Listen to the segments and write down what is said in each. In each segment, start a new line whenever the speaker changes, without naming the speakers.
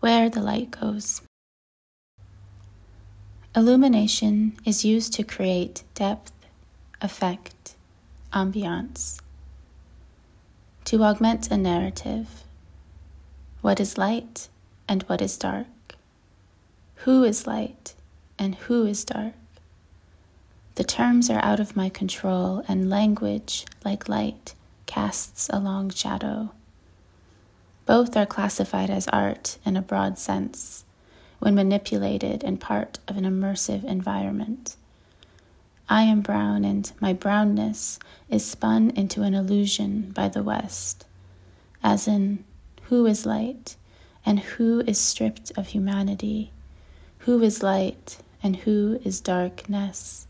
Where the Light Goes. Illumination is used to create depth, effect, ambiance, to augment a narrative. What is light and what is dark? Who is light and who is dark? The terms are out of my control, and language, like light, casts a long shadow. Both are classified as art in a broad sense when manipulated and part of an immersive environment. I am brown, and my brownness is spun into an illusion by the West, as in, who is light and who is stripped of humanity? Who is light and who is darkness?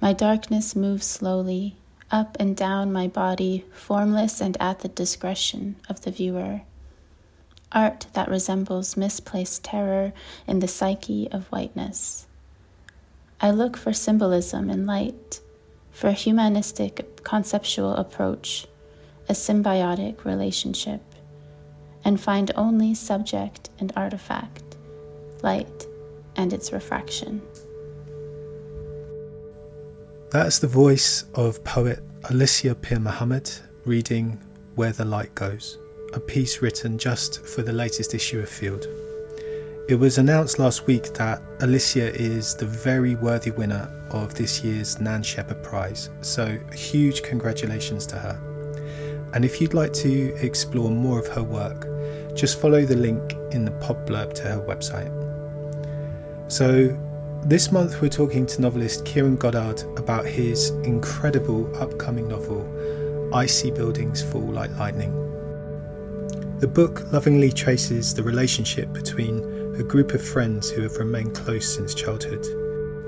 My darkness moves slowly, up and down my body, formless and at the discretion of the viewer art that resembles misplaced terror in the psyche of whiteness. I look for symbolism in light, for a humanistic conceptual approach, a symbiotic relationship, and find only subject and artifact, light and its refraction.
That's the voice of poet Alycia Pirmohamed reading Where the Light Goes a piece written just for the latest issue of Field. It was announced last week that Alycia is the very worthy winner of this year's Nan Shepherd Prize, so huge congratulations to her. And if you'd like to explore more of her work, just follow the link in the pod blurb to her website. So, this month we're talking to novelist Keiran Goddard about his incredible upcoming novel, I See Buildings Fall Like Lightning. The book lovingly traces the relationship between a group of friends who have remained close since childhood.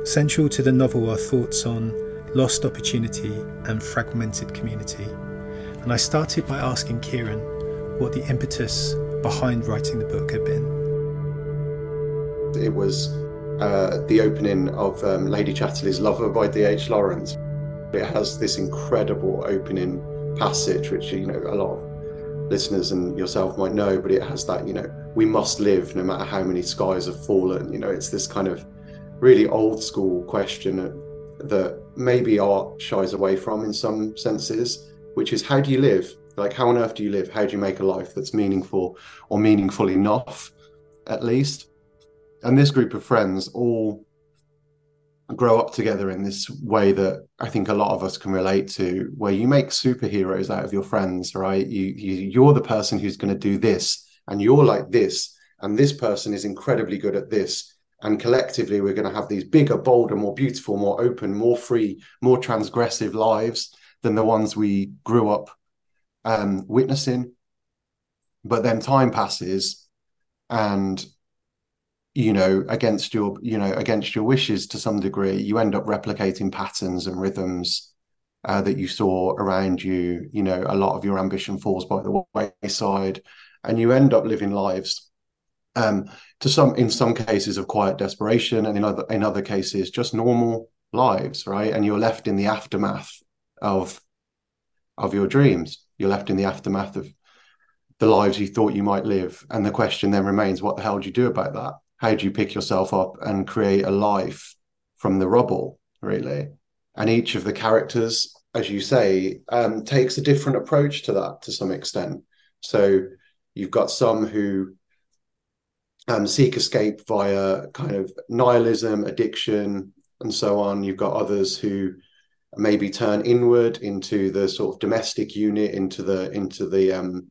Central to the novel are thoughts on lost opportunity and fragmented community. And I started by asking Keiran what the impetus behind writing the book had been.
It was uh, the opening of um, Lady Chatterley's Lover by D.H. Lawrence. It has this incredible opening passage, which you know a lot of listeners and yourself might know, but it has that, you know, we must live no matter how many skies have fallen. You know, it's this kind of really old school question that maybe art shies away from in some senses, which is how do you live? Like, how on earth do you live? How do you make a life that's meaningful or meaningful enough, at least? And this group of friends all grow up together in this way that I think a lot of us can relate to, where you make superheroes out of your friends, right? You, you you're the person who's going to do this, and you're like this, and this person is incredibly good at this, and collectively we're going to have these bigger, bolder, more beautiful, more open, more free, more transgressive lives than the ones we grew up um, witnessing. But then time passes, and you know against your you know against your wishes to some degree you end up replicating patterns and rhythms uh, that you saw around you you know a lot of your ambition falls by the wayside and you end up living lives um, to some in some cases of quiet desperation and in other in other cases just normal lives right? And you're left in the aftermath of of your dreams. You're left in the aftermath of the lives you thought you might live and the question then remains what the hell do you do about that how do you pick yourself up and create a life from the rubble really? And each of the characters as you say um, takes a different approach to that to some extent. So you've got some who um, seek escape via kind of nihilism addiction and so on. You've got others who maybe turn inward into the sort of domestic unit into the into the um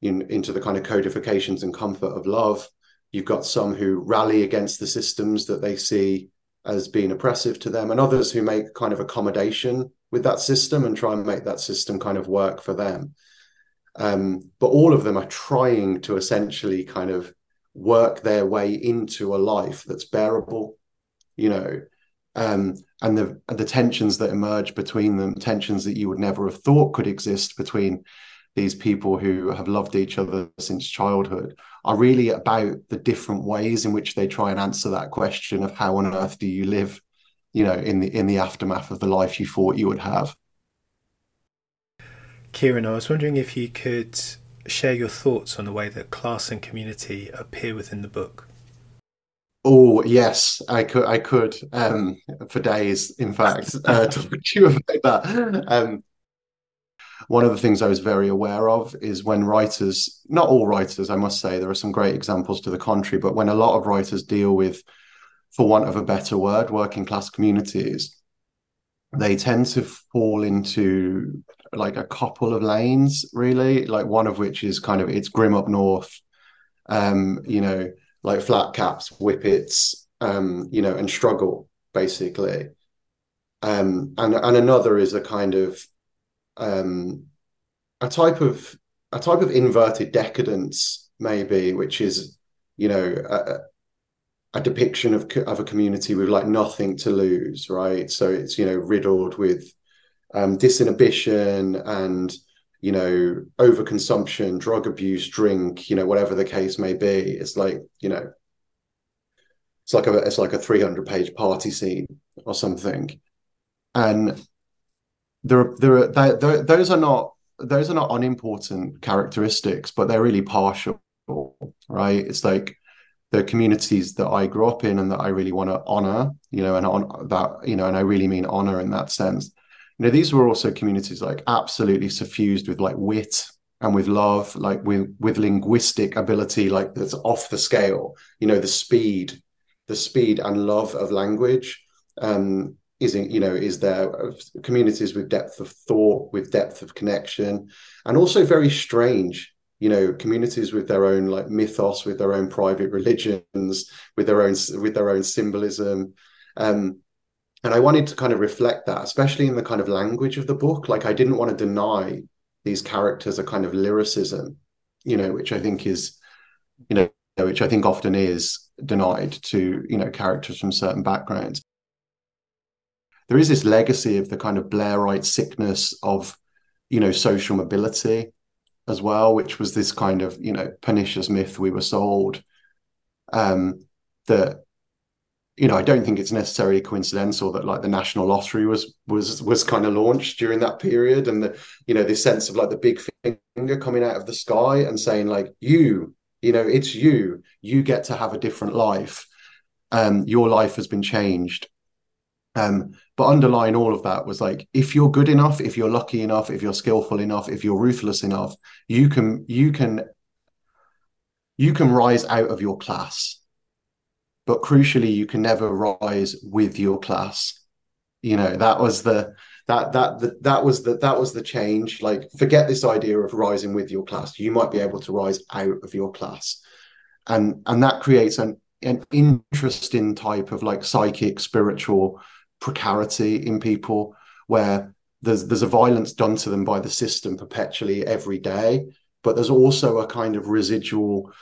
in, into the kind of codifications and comfort of love You've got some who rally against the systems that they see as being oppressive to them, and others who make kind of accommodation with that system and try and make that system kind of work for them. Um, but all of them are trying to essentially kind of work their way into a life that's bearable, you know. Um, and the the tensions that emerge between them, tensions that you would never have thought could exist between these people who have loved each other since childhood are really about the different ways in which they try and answer that question of how on earth do you live you know in the in the aftermath of the life you thought you would have
keiran i was wondering if you could share your thoughts on the way that class and community appear within the book?
Oh yes, I could. I could um, for days. In fact, uh, talk to you about that. Um, one of the things I was very aware of is when writers, not all writers, I must say, there are some great examples to the contrary, but when a lot of writers deal with, for want of a better word, working class communities, they tend to fall into like a couple of lanes, really. Like one of which is kind of it's grim up north, um, you know, like flat caps, whippets, um, you know, and struggle basically. Um, and and another is a kind of um, a type of a type of inverted decadence, maybe, which is you know a, a depiction of of a community with like nothing to lose, right? So it's you know riddled with um, disinhibition and you know overconsumption, drug abuse, drink, you know whatever the case may be. It's like you know it's like a it's like a 300 page party scene or something and there there are those are not those are not unimportant characteristics, but they're really partial, right? It's like the communities that I grew up in and that I really want to honor, you know, and on that, you know, and I really mean honor in that sense. You know, these were also communities like absolutely suffused with like wit and with love, like with with linguistic ability, like that's off the scale. You know, the speed, the speed and love of language. Um, is you know is there communities with depth of thought with depth of connection and also very strange you know communities with their own like mythos with their own private religions with their own with their own symbolism. Um and i wanted to kind of reflect that especially in the kind of language of the book. Like i didn't want to deny these characters a kind of lyricism you know which i think is you know which i think often is denied to you know characters from certain backgrounds there is this legacy of the kind of Blairite sickness of, you know, social mobility as well, which was this kind of, you know, pernicious myth we were sold. Um, that, you know, I don't think it's necessarily coincidental that like the national lottery was was was kind of launched during that period, and the, you know, this sense of like the big finger coming out of the sky and saying like, you, you know, it's you, you get to have a different life. Um, your life has been changed um, but underlying all of that was like, if you're good enough, if you're lucky enough, if you're skillful enough, if you're ruthless enough, you can you can you can rise out of your class. But crucially, you can never rise with your class. You know, that was the that that that, that was the that was the change. Like, forget this idea of rising with your class. You might be able to rise out of your class. And and that creates an an interesting type of like psychic spiritual precarity in people where there's there's a violence done to them by the system perpetually every day but there's also a kind of residual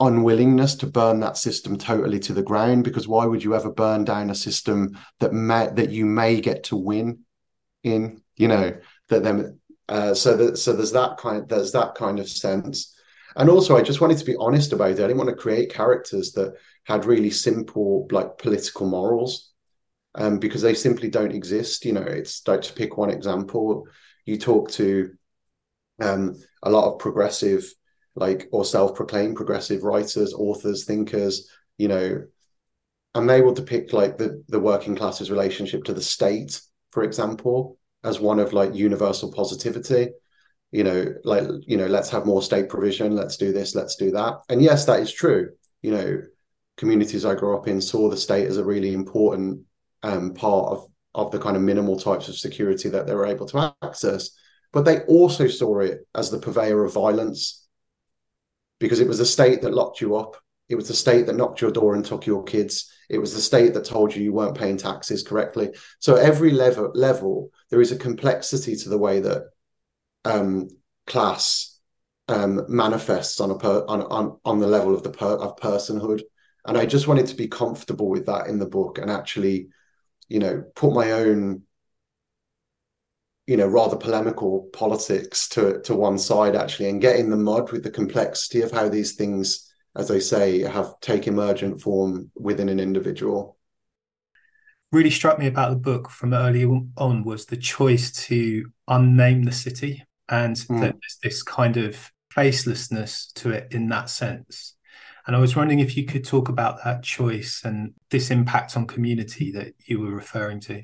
unwillingness to burn that system totally to the ground because why would you ever burn down a system that may that you may get to win in you know that then uh, so that so there's that kind there's that kind of sense. And also i just wanted to be honest about it. I didn't want to create characters that had really simple like political morals um, because they simply don't exist. You know, it's like to pick one example, you talk to um, a lot of progressive, like or self-proclaimed progressive writers, authors, thinkers, you know, and they will depict like the the working classes relationship to the state, for example, as one of like universal positivity. You know, like you know, let's have more state provision. Let's do this. Let's do that. And yes, that is true. You know, communities I grew up in saw the state as a really important um, part of of the kind of minimal types of security that they were able to access. But they also saw it as the purveyor of violence because it was the state that locked you up. It was the state that knocked your door and took your kids. It was the state that told you you weren't paying taxes correctly. So every level level there is a complexity to the way that um, class um, manifests on a per, on, on on the level of the per, of personhood. And I just wanted to be comfortable with that in the book and actually you know, put my own, you know, rather polemical politics to to one side actually, and get in the mud with the complexity of how these things, as I say, have take emergent form within an individual.
Really struck me about the book from early on was the choice to unname the city and mm. there's this kind of facelessness to it in that sense. And I was wondering if you could talk about that choice and this impact on community that you were referring to.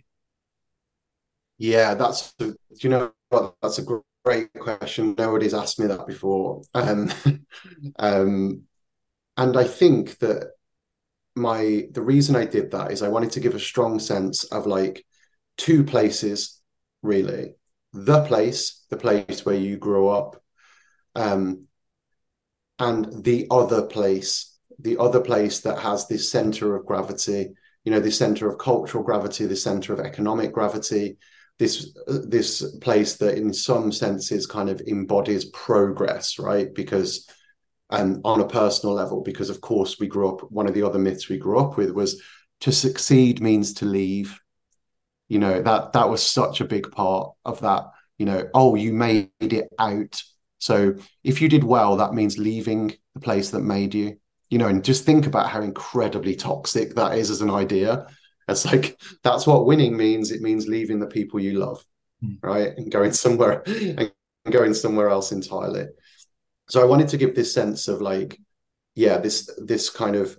Yeah, that's you know? That's a great question. Nobody's asked me that before. Um, um, and I think that my the reason I did that is I wanted to give a strong sense of like two places, really. The place, the place where you grow up, um, and the other place, the other place that has this center of gravity, you know, the center of cultural gravity, the center of economic gravity, this this place that in some senses kind of embodies progress, right? Because and on a personal level, because of course we grew up, one of the other myths we grew up with was to succeed means to leave. You know, that that was such a big part of that, you know, oh, you made it out. So if you did well, that means leaving the place that made you, you know, and just think about how incredibly toxic that is as an idea. It's like that's what winning means. It means leaving the people you love, mm. right? And going somewhere and going somewhere else entirely so I wanted to give this sense of like, yeah, this this kind of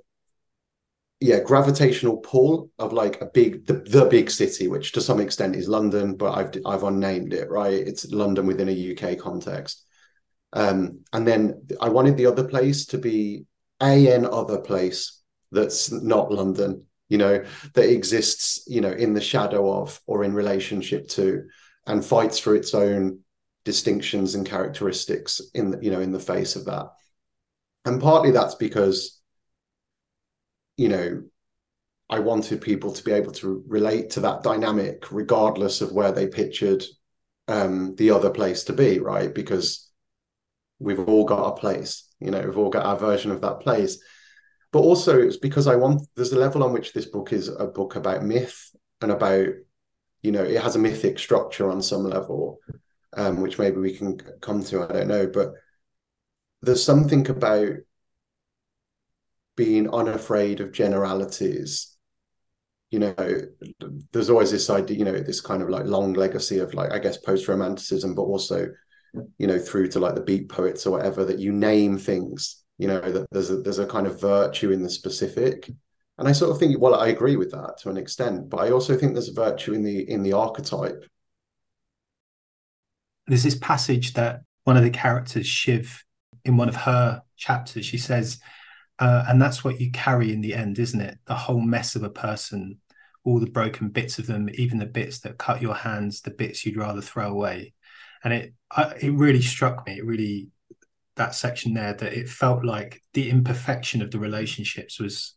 yeah gravitational pull of like a big the, the big city, which to some extent is London, but I've I've unnamed it right. It's London within a UK context. Um, and then I wanted the other place to be a an other place that's not London, you know, that exists, you know, in the shadow of or in relationship to, and fights for its own distinctions and characteristics in the, you know in the face of that. And partly that's because you know i wanted people to be able to relate to that dynamic regardless of where they pictured um, the other place to be right? Because we've all got a place you know we've all got our version of that place but also it's because i want there's a level on which this book is a book about myth and about you know it has a mythic structure on some level um, which maybe we can come to. I don't know, but there's something about being unafraid of generalities. You know, there's always this idea, you know, this kind of like long legacy of like, I guess, post romanticism, but also, you know, through to like the beat poets or whatever, that you name things, you know, that there's a there's a kind of virtue in the specific. And I sort of think, well, I agree with that to an extent, but I also think there's a virtue in the in the archetype
there's this passage that one of the characters, Shiv, in one of her chapters, she says, uh, and that's what you carry in the end, isn't it? The whole mess of a person, all the broken bits of them, even the bits that cut your hands, the bits you'd rather throw away. And it I, it really struck me. It really that section there that it felt like the imperfection of the relationships was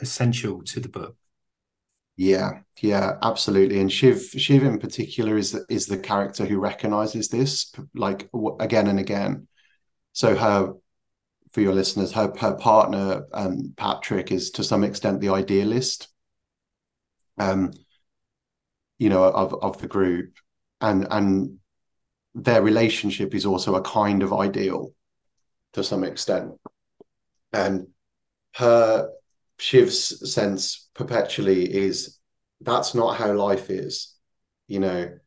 essential to the book.
Yeah, yeah, absolutely. And Shiv, Shiv in particular is the, is the character who recognizes this like again and again. So her, for your listeners, her her partner um, Patrick is to some extent the idealist. Um, you know, of of the group, and and their relationship is also a kind of ideal to some extent. And her Shiv's sense perpetually is that's not how life is, you know.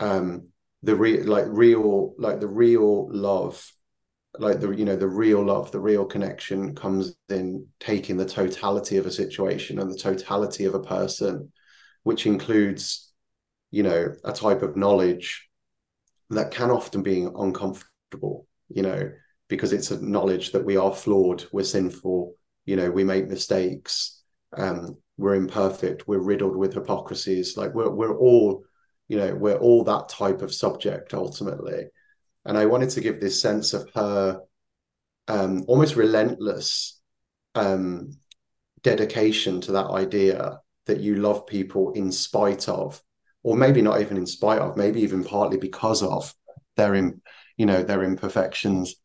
Um, the real, like real, like the real love, like the you know the real love, the real connection comes in taking the totality of a situation and the totality of a person, which includes, you know, a type of knowledge that can often be uncomfortable, you know, because it's a knowledge that we are flawed, we're sinful, you know we make mistakes um, we're imperfect we're riddled with hypocrisies. Like we're, we're all you know we're all that type of subject ultimately. And i wanted to give this sense of her um, almost relentless um, dedication to that idea that you love people in spite of or maybe not even in spite of maybe even partly because of their in you know their imperfections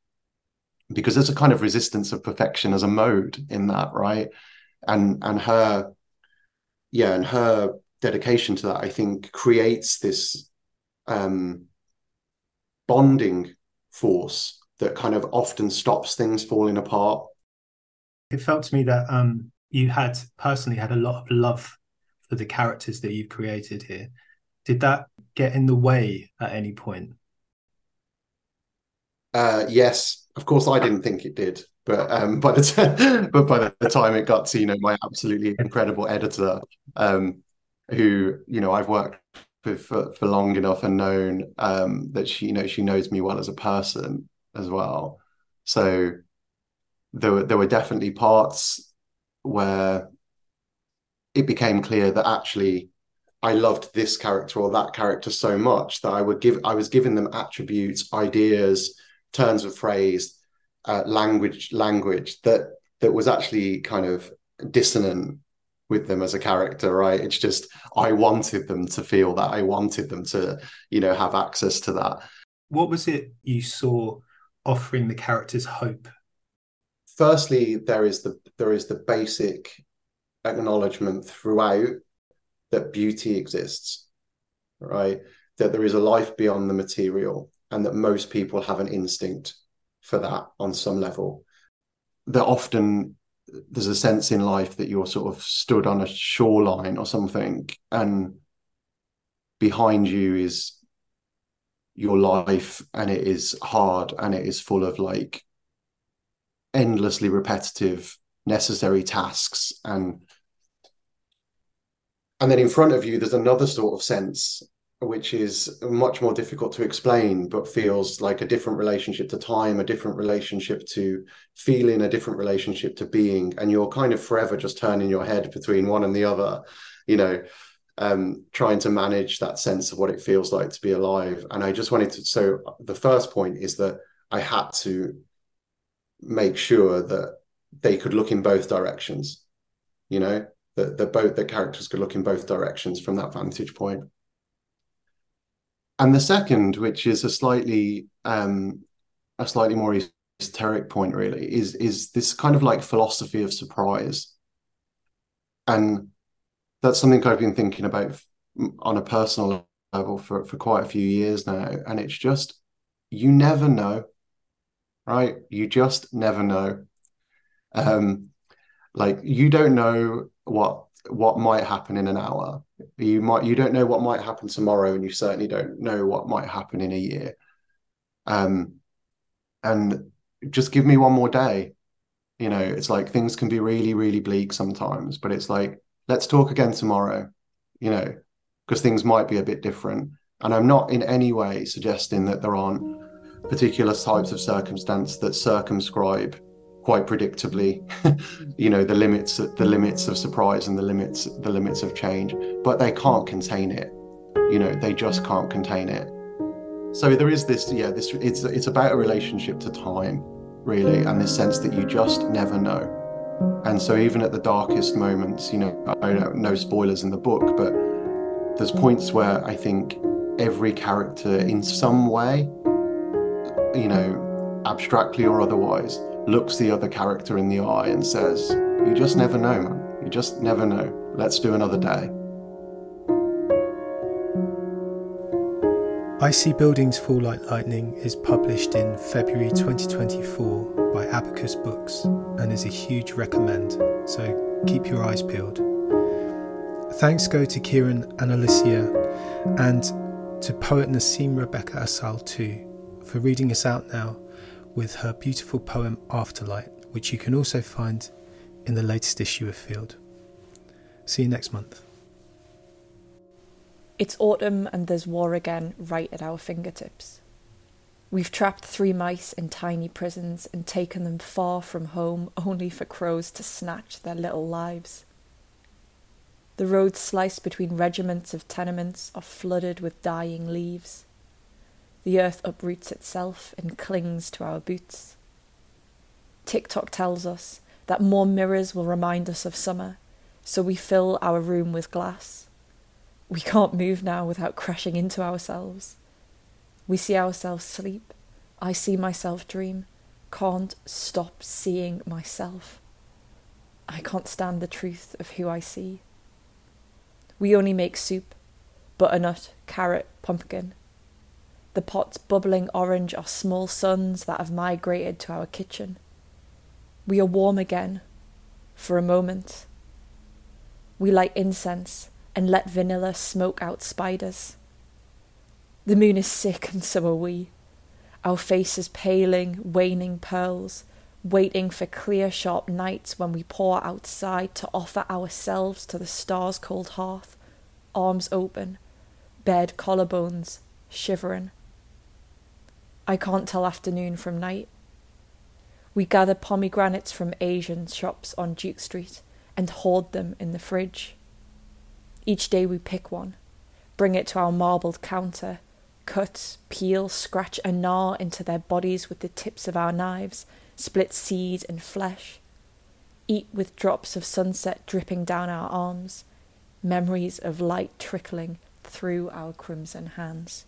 because there's a kind of resistance of perfection as a mode in that, right? And and her, yeah, and her dedication to that, I think, creates this um, bonding force that kind of often stops things falling apart.
It felt to me that um, you had personally had a lot of love for the characters that you've created here. Did that get in the way at any point?
Uh, yes, of course, I didn't think it did, but um, by the t- but by the time it got to you know my absolutely incredible editor, um, who you know I've worked with for, for long enough and known um, that she you know she knows me well as a person as well. So there were there were definitely parts where it became clear that actually I loved this character or that character so much that I would give I was giving them attributes, ideas, turns of phrase, uh, language, language that that was actually kind of dissonant with them as a character, right? It's just I wanted them to feel that. I wanted them to, you know, have access to that.
What was it you saw offering the characters hope?
Firstly, there is the there is the basic acknowledgement throughout that beauty exists, right? That there is a life beyond the material, and that most people have an instinct for that on some level. That often there's a sense in life that you're sort of stood on a shoreline or something, and behind you is your life, and it is hard and it is full of like endlessly repetitive necessary tasks and and then in front of you there's another sort of sense which is much more difficult to explain but feels like a different relationship to time a different relationship to feeling a different relationship to being. And you're kind of forever just turning your head between one and the other you know um, trying to manage that sense of what it feels like to be alive. And i just wanted to so the first point is that i had to make sure that they could look in both directions you know that the both the characters could look in both directions from that vantage point. and the second, which is a slightly um, a slightly more esoteric point, really, is is this kind of like philosophy of surprise, and that's something I've been thinking about on a personal level for for quite a few years now, and it's just you never know, right? You just never know. Um, like you don't know what what might happen in an hour. You might you don't know what might happen tomorrow and you certainly don't know what might happen in a year. Um and just give me one more day. You know it's like things can be really really bleak sometimes but it's like let's talk again tomorrow you know because things might be a bit different. And i'm not in any way suggesting that there aren't particular types of circumstance that circumscribe quite predictably you know the limits the limits of surprise and the limits the limits of change but they can't contain it. You know they just can't contain it. So there is this yeah this it's it's about a relationship to time really and this sense that you just never know. And so even at the darkest moments you know i don't know spoilers in the book but there's points where i think every character in some way you know abstractly or otherwise looks the other character in the eye and says, You just never know, man. You just never know. Let's do another day.
I See Buildings Fall Like Lightning is published in February 2024 by Abacus Books and is a huge recommend, so keep your eyes peeled. Thanks go to Keiran and Alycia and to poet Nasim Rebecca Asl too for reading us out now with her beautiful poem Afterlight, which you can also find in the latest issue of Field. See you next month.
It's autumn and there's war again right at our fingertips. We've trapped three mice in tiny prisons and taken them far from home only for crows to snatch their little lives. The roads sliced between regiments of tenements are flooded with dying leaves. The earth uproots itself and clings to our boots. TikTok tells us that more mirrors will remind us of summer, so we fill our room with glass. We can't move now without crashing into ourselves. We see ourselves sleep. I see myself dream. Can't stop seeing myself. I can't stand the truth of who I see. We only make soup butternut, carrot, pumpkin. The pots bubbling orange are small suns that have migrated to our kitchen. We are warm again, for a moment. We light incense and let vanilla smoke out spiders. The moon is sick, and so are we. our faces paling, waning pearls, waiting for clear, sharp nights when we pour outside to offer ourselves to the stars' cold hearth, arms open, bared collarbones, shivering. I can't tell afternoon from night. We gather pomegranates from Asian shops on Duke Street and hoard them in the fridge. Each day we pick one, bring it to our marbled counter, cut, peel, scratch, and gnaw into their bodies with the tips of our knives, split seed and flesh, eat with drops of sunset dripping down our arms, memories of light trickling through our crimson hands.